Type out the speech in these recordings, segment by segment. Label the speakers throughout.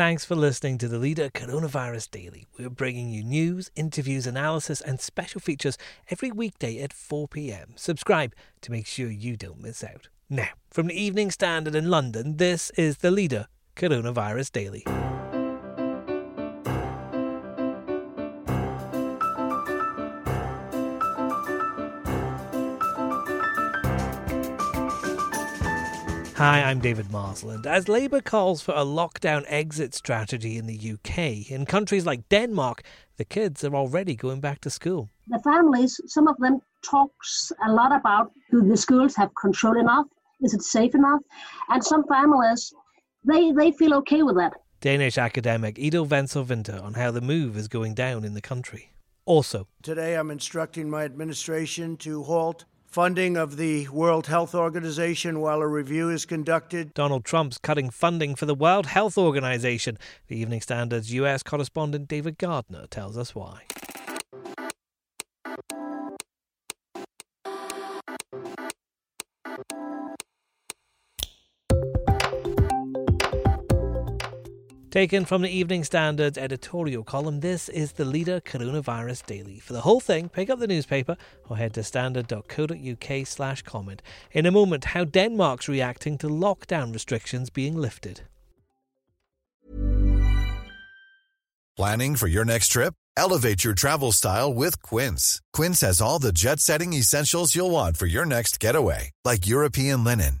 Speaker 1: Thanks for listening to the Leader Coronavirus Daily. We're bringing you news, interviews, analysis, and special features every weekday at 4 pm. Subscribe to make sure you don't miss out. Now, from the Evening Standard in London, this is the Leader Coronavirus Daily. Hi, I'm David Marsland. As Labour calls for a lockdown exit strategy in the UK, in countries like Denmark, the kids are already going back to school.
Speaker 2: The families, some of them talks a lot about do the schools have control enough? Is it safe enough? And some families, they, they feel okay with that.
Speaker 1: Danish academic Ida Wentzel Winther on how the move is going down in the country. Also,
Speaker 3: today I'm instructing my administration to halt funding of the World Health Organization while a review is conducted.
Speaker 1: Donald Trump's cutting funding for the World Health Organization. The Evening Standard's US correspondent David Gardner tells us why. Taken from the Evening Standard's editorial column, this is the Leader Coronavirus Daily. For the whole thing, pick up the newspaper or head to standard.co.uk slash comment. In a moment, how Denmark's reacting to lockdown restrictions being lifted.
Speaker 4: Planning for your next trip? Elevate your travel style with Quince. Quince has all the jet setting essentials you'll want for your next getaway, like European linen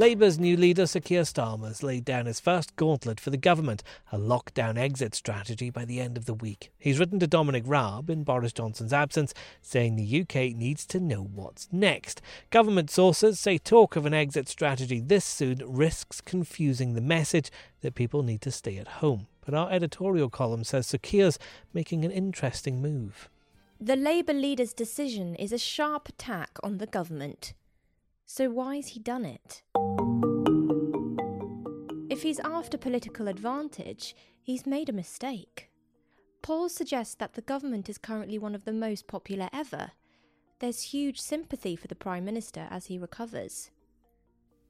Speaker 1: Labour's new leader, Sir Keir Starmer, has laid down his first gauntlet for the government, a lockdown exit strategy by the end of the week. He's written to Dominic Raab in Boris Johnson's absence, saying the UK needs to know what's next. Government sources say talk of an exit strategy this soon risks confusing the message that people need to stay at home but our editorial column says Sir Keir's making an interesting move.
Speaker 5: The Labour leader's decision is a sharp attack on the government. So why has he done it? If he's after political advantage, he's made a mistake. Polls suggest that the government is currently one of the most popular ever. There's huge sympathy for the Prime Minister as he recovers.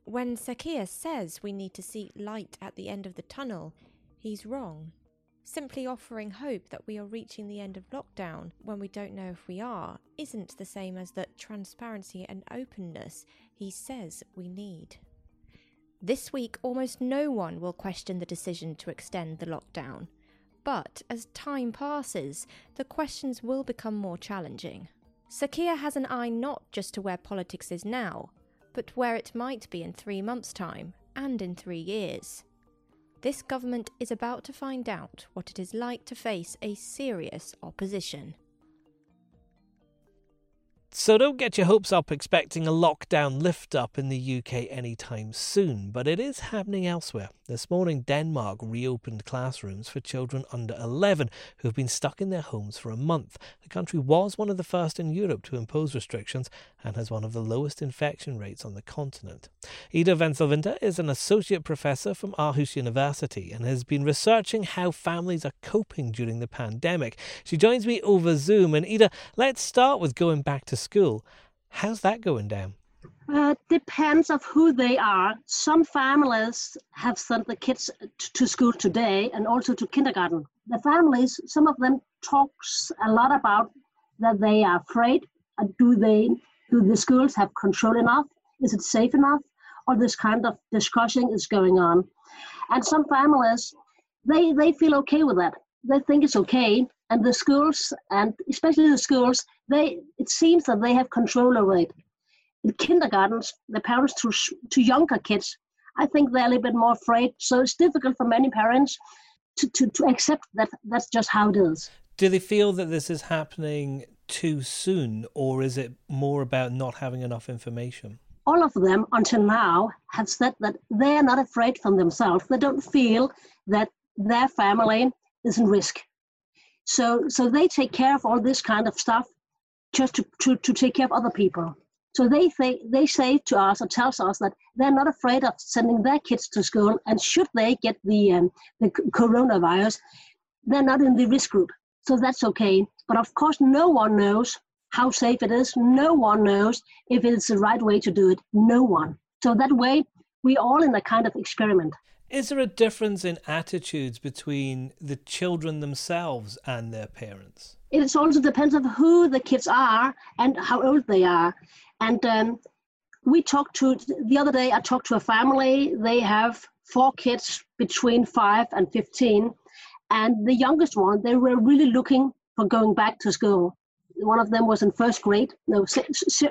Speaker 5: When Sir Keir says we need to see light at the end of the tunnel, he's wrong. Simply offering hope that we are reaching the end of lockdown when we don't know if we are isn't the same as the transparency and openness he says we need. This week, almost no one will question the decision to extend the lockdown. But as time passes, the questions will become more challenging. Sir Keir has an eye not just to where politics is now, but where it might be in three months' time and in three years. This government is about to find out what it is like to face a serious opposition.
Speaker 1: So don't get your hopes up expecting a lockdown lift up in the UK anytime soon, but it is happening elsewhere. This morning, Denmark reopened classrooms for children under 11 who have been stuck in their homes for a month. The country was one of the first in Europe to impose restrictions and has one of the lowest infection rates on the continent. Ida Wentzel Winther is an associate professor from Aarhus University and has been researching how families are coping during the pandemic. She joins me over Zoom. And Ida, let's start with going back to school. How's that going down?
Speaker 2: Uh, depends of who they are. Some families have sent the kids to school today and also to kindergarten. The families, some of them talks a lot about that they are afraid. Uh, do they? Do the schools have control enough? Is it safe enough? All this kind of discussion is going on, and some families they they feel okay with that. They think it's okay, and the schools and especially the schools, they it seems that they have control over it. In kindergartens, the parents to to younger kids, I think they're a little bit more afraid. So it's difficult for many parents to, to, to accept that that's just how it is.
Speaker 1: Do they feel that this is happening too soon, or is it more about not having enough information?
Speaker 2: All of them until now have said that they're not afraid from themselves. They don't feel that their family is in risk. So, so they take care of all this kind of stuff just to, to, to take care of other people. So they say, they say to us or tells us that they're not afraid of sending their kids to school, and should they get the um, the coronavirus, they're not in the risk group. So that's okay. But of course, no one knows how safe it is. No one knows if it's the right way to do it. No one. So that way, we're all in a kind of experiment.
Speaker 1: Is there a difference in attitudes between the children themselves and their parents?
Speaker 2: It also depends on who the kids are and how old they are. And um, we talked to, the other day, I talked to a family. They have four kids between five and 15. And the youngest one, they were really looking for going back to school. One of them was in first grade, no,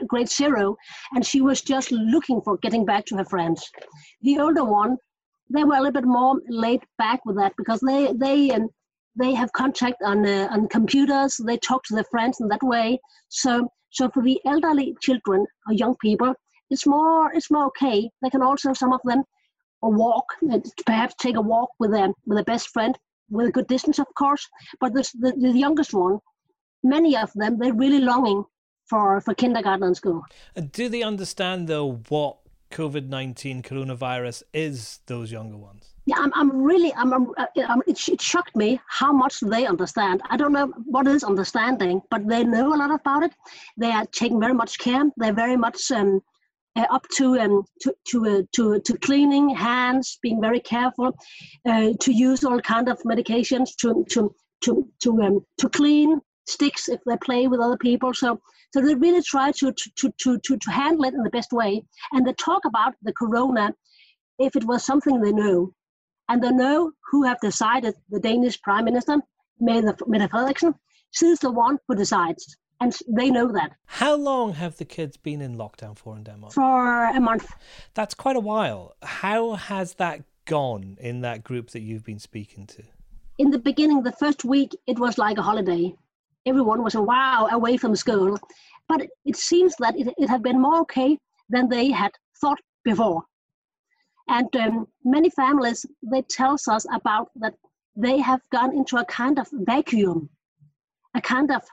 Speaker 2: grade zero, and she was just looking for getting back to her friends. The older one, they were a little bit more laid back with that because they they um, they have contact on uh, on computers. They talk to their friends in that way. So so for the elderly children or young people, it's more it's more okay. They can also some of them walk, perhaps take a walk with them with a best friend with a good distance, of course. But the, the, the youngest one, many of them, they're really longing for for kindergarten and school.
Speaker 1: Do they understand though what COVID nineteen coronavirus is? Those younger ones.
Speaker 2: Yeah, I'm, I'm really, I'm, I'm, uh, it, it, shocked me how much they understand. I don't know what is understanding, but they know a lot about it. They are taking very much care. They're very much um, uh, up to um, to to, uh, to to cleaning hands, being very careful, uh, to use all kind of medications to to to to um, to clean sticks if they play with other people. So so they really try to to to to to handle it in the best way. And they talk about the corona if it was something they know and they know who have decided the Danish Prime Minister, Mette Frederiksen. She's the one who decides, and they know that.
Speaker 1: How long have the kids been in lockdown for in Denmark?
Speaker 2: For a month.
Speaker 1: That's quite a while. How has that gone in that group that you've been speaking to?
Speaker 2: In the beginning, the first week, it was like a holiday. Everyone was, a wow, away from school. But it seems that it, it had been more okay than they had thought before. And um, many families, they tell us about that they have gone into a kind of vacuum, a kind of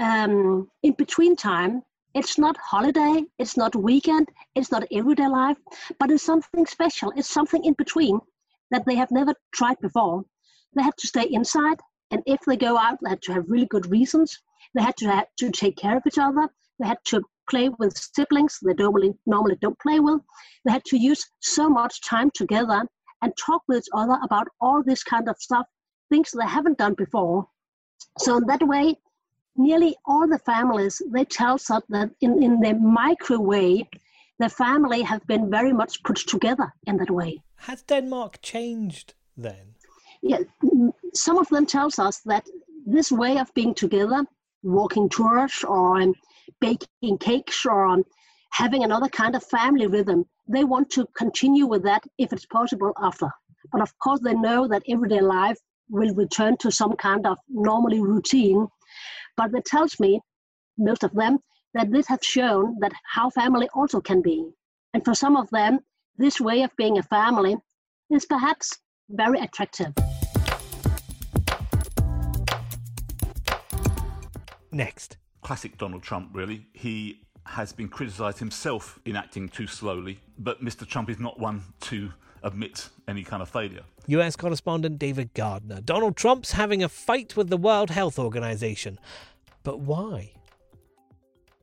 Speaker 2: um, in between time. It's not holiday, it's not weekend, it's not everyday life, but it's something special. It's something in between that they have never tried before. They have to stay inside, and if they go out, they have to have really good reasons. They had to have to take care of each other. They had to play with siblings they normally normally don't play with. They had to use so much time together and talk with each other about all this kind of stuff, things they haven't done before. So in that way, nearly all the families they tell us that in, in the micro way, the family have been very much put together in that way.
Speaker 1: Has Denmark changed then?
Speaker 2: Yeah, some of them tells us that this way of being together, walking tours or um, baking cakes or having another kind of family rhythm. They want to continue with that if it's possible after. But of course, they know that everyday life will return to some kind of normally routine. But it tells me, most of them, that this has shown that how family also can be. And for some of them, this way of being a family is perhaps very attractive.
Speaker 1: Next
Speaker 6: classic Donald Trump, really. He has been criticised himself in acting too slowly, but Mr. Trump is not one to admit any kind of failure.
Speaker 1: US correspondent David Gardner. Donald Trump's having a fight with the World Health Organization. But why?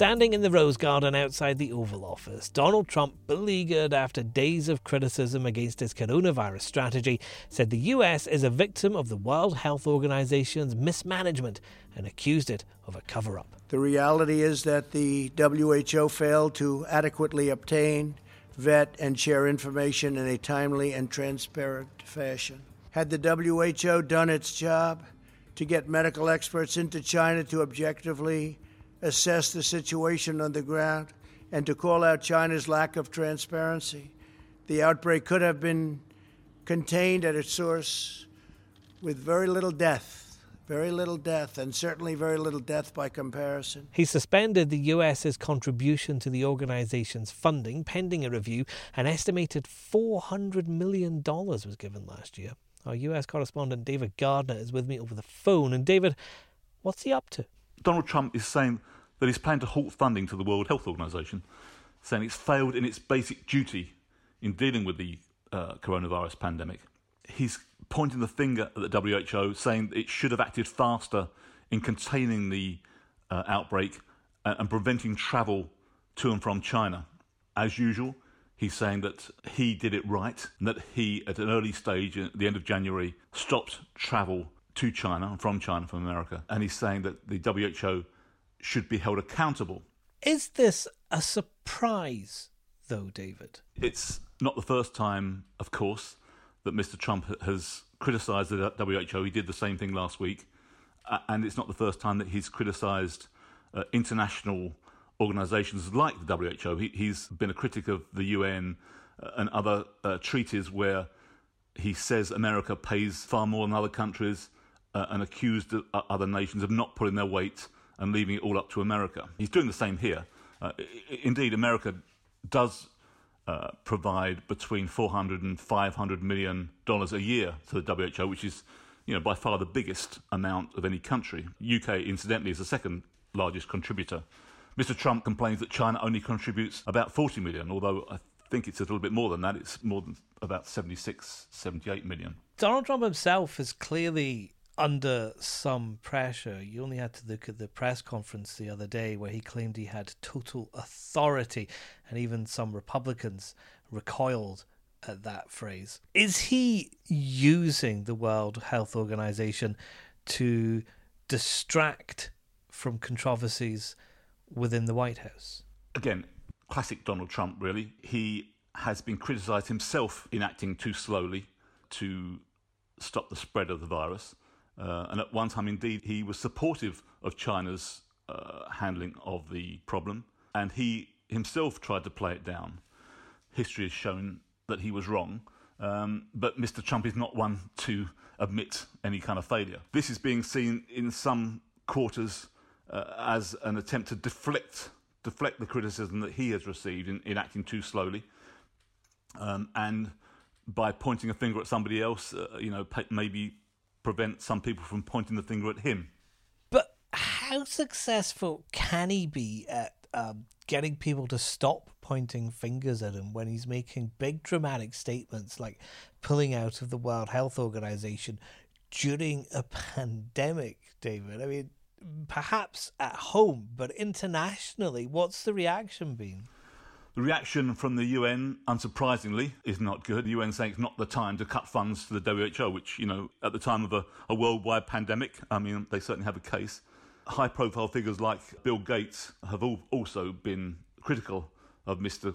Speaker 1: Standing in the Rose Garden outside the Oval Office, Donald Trump, beleaguered after days of criticism against his coronavirus strategy, said the US is a victim of the World Health Organization's mismanagement and accused it of a cover up.
Speaker 3: The reality is that the WHO failed to adequately obtain, vet, and share information in a timely and transparent fashion. Had the WHO done its job to get medical experts into China to objectively assess the situation on the ground and to call out China's lack of transparency. The outbreak could have been contained at its source with very little death, very little death, and certainly very little death by comparison.
Speaker 1: He suspended the US's contribution to the organization's funding pending a review. An estimated $400 million was given last year. Our US correspondent David Gardner is with me over the phone. And David, what's he up to?
Speaker 6: Donald Trump is saying that he's planning to halt funding to the World Health Organization, saying it's failed in its basic duty in dealing with the uh, coronavirus pandemic. He's pointing the finger at the WHO, saying it should have acted faster in containing the uh, outbreak and, and preventing travel to and from China. As usual, he's saying that he did it right and that he, at an early stage, at the end of January, stopped travel to China and from China, from America. And he's saying that the WHO should be held accountable.
Speaker 1: Is this a surprise, though, David?
Speaker 6: It's not the first time, of course, that Mr. Trump has criticised the WHO. He did the same thing last week. And it's not the first time that he's criticised uh, international organisations like the WHO. He, has been a critic of the UN uh, and other uh, treaties where he says America pays far more than other countries uh, and accused other nations of not putting their weight and leaving it all up to America. He's doing the same here. Uh, indeed, America does uh, provide between 400 and 500 million dollars a year to the WHO, which is, you know, by far the biggest amount of any country. UK, incidentally, is the second largest contributor. Mr. Trump complains that China only contributes about 40 million, although I think it's a little bit more than that. It's more than about 76, 78 million.
Speaker 1: Donald Trump himself has clearly under some pressure. You only had to look at the press conference the other day where he claimed he had total authority, and even some Republicans recoiled at that phrase. Is he using the World Health Organization to distract from controversies within the White House?
Speaker 6: Again, classic Donald Trump, really. He has been criticized himself in acting too slowly to stop the spread of the virus. Uh, and at one time, indeed, he was supportive of China's uh, handling of the problem, and he himself tried to play it down. History has shown that he was wrong, um, but Mr. Trump is not one to admit any kind of failure. This is being seen in some quarters uh, as an attempt to deflect deflect the criticism that he has received in, in acting too slowly, um, and by pointing a finger at somebody else, uh, you know, maybe prevent some people from pointing the finger at him.
Speaker 1: But how successful can he be at um, getting people to stop pointing fingers at him when he's making big dramatic statements like pulling out of the World Health Organization during a pandemic, David? I mean, perhaps at home, but internationally, what's the reaction been?
Speaker 6: The reaction from the UN, unsurprisingly, is not good. The UN saying it's not the time to cut funds to the WHO, which, you know, at the time of a, a worldwide pandemic, I mean, they certainly have a case. High profile figures like Bill Gates have all also been critical of Mr.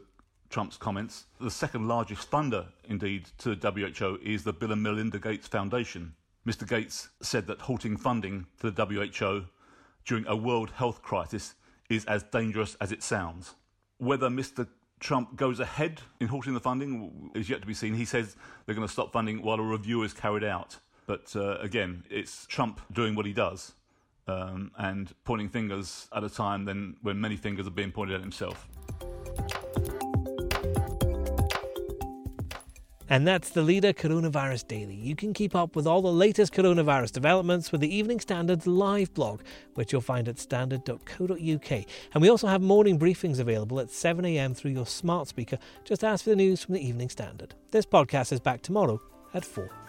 Speaker 6: Trump's comments. The second largest funder, indeed, to the WHO is the Bill and Melinda Gates Foundation. Mr. Gates said that halting funding to the WHO during a world health crisis is as dangerous as it sounds. Whether Mr. Trump goes ahead in halting the funding is yet to be seen. He says they're going to stop funding while a review is carried out. But uh, again, it's Trump doing what he does um, and pointing fingers at a time then when many fingers are being pointed at himself.
Speaker 1: And that's the leader Coronavirus Daily. You can keep up with all the latest coronavirus developments with the Evening Standard's live blog, which you'll find at standard.co.uk. And we also have morning briefings available at 7am through your smart speaker. Just ask for the news from the Evening Standard. This podcast is back tomorrow at 4.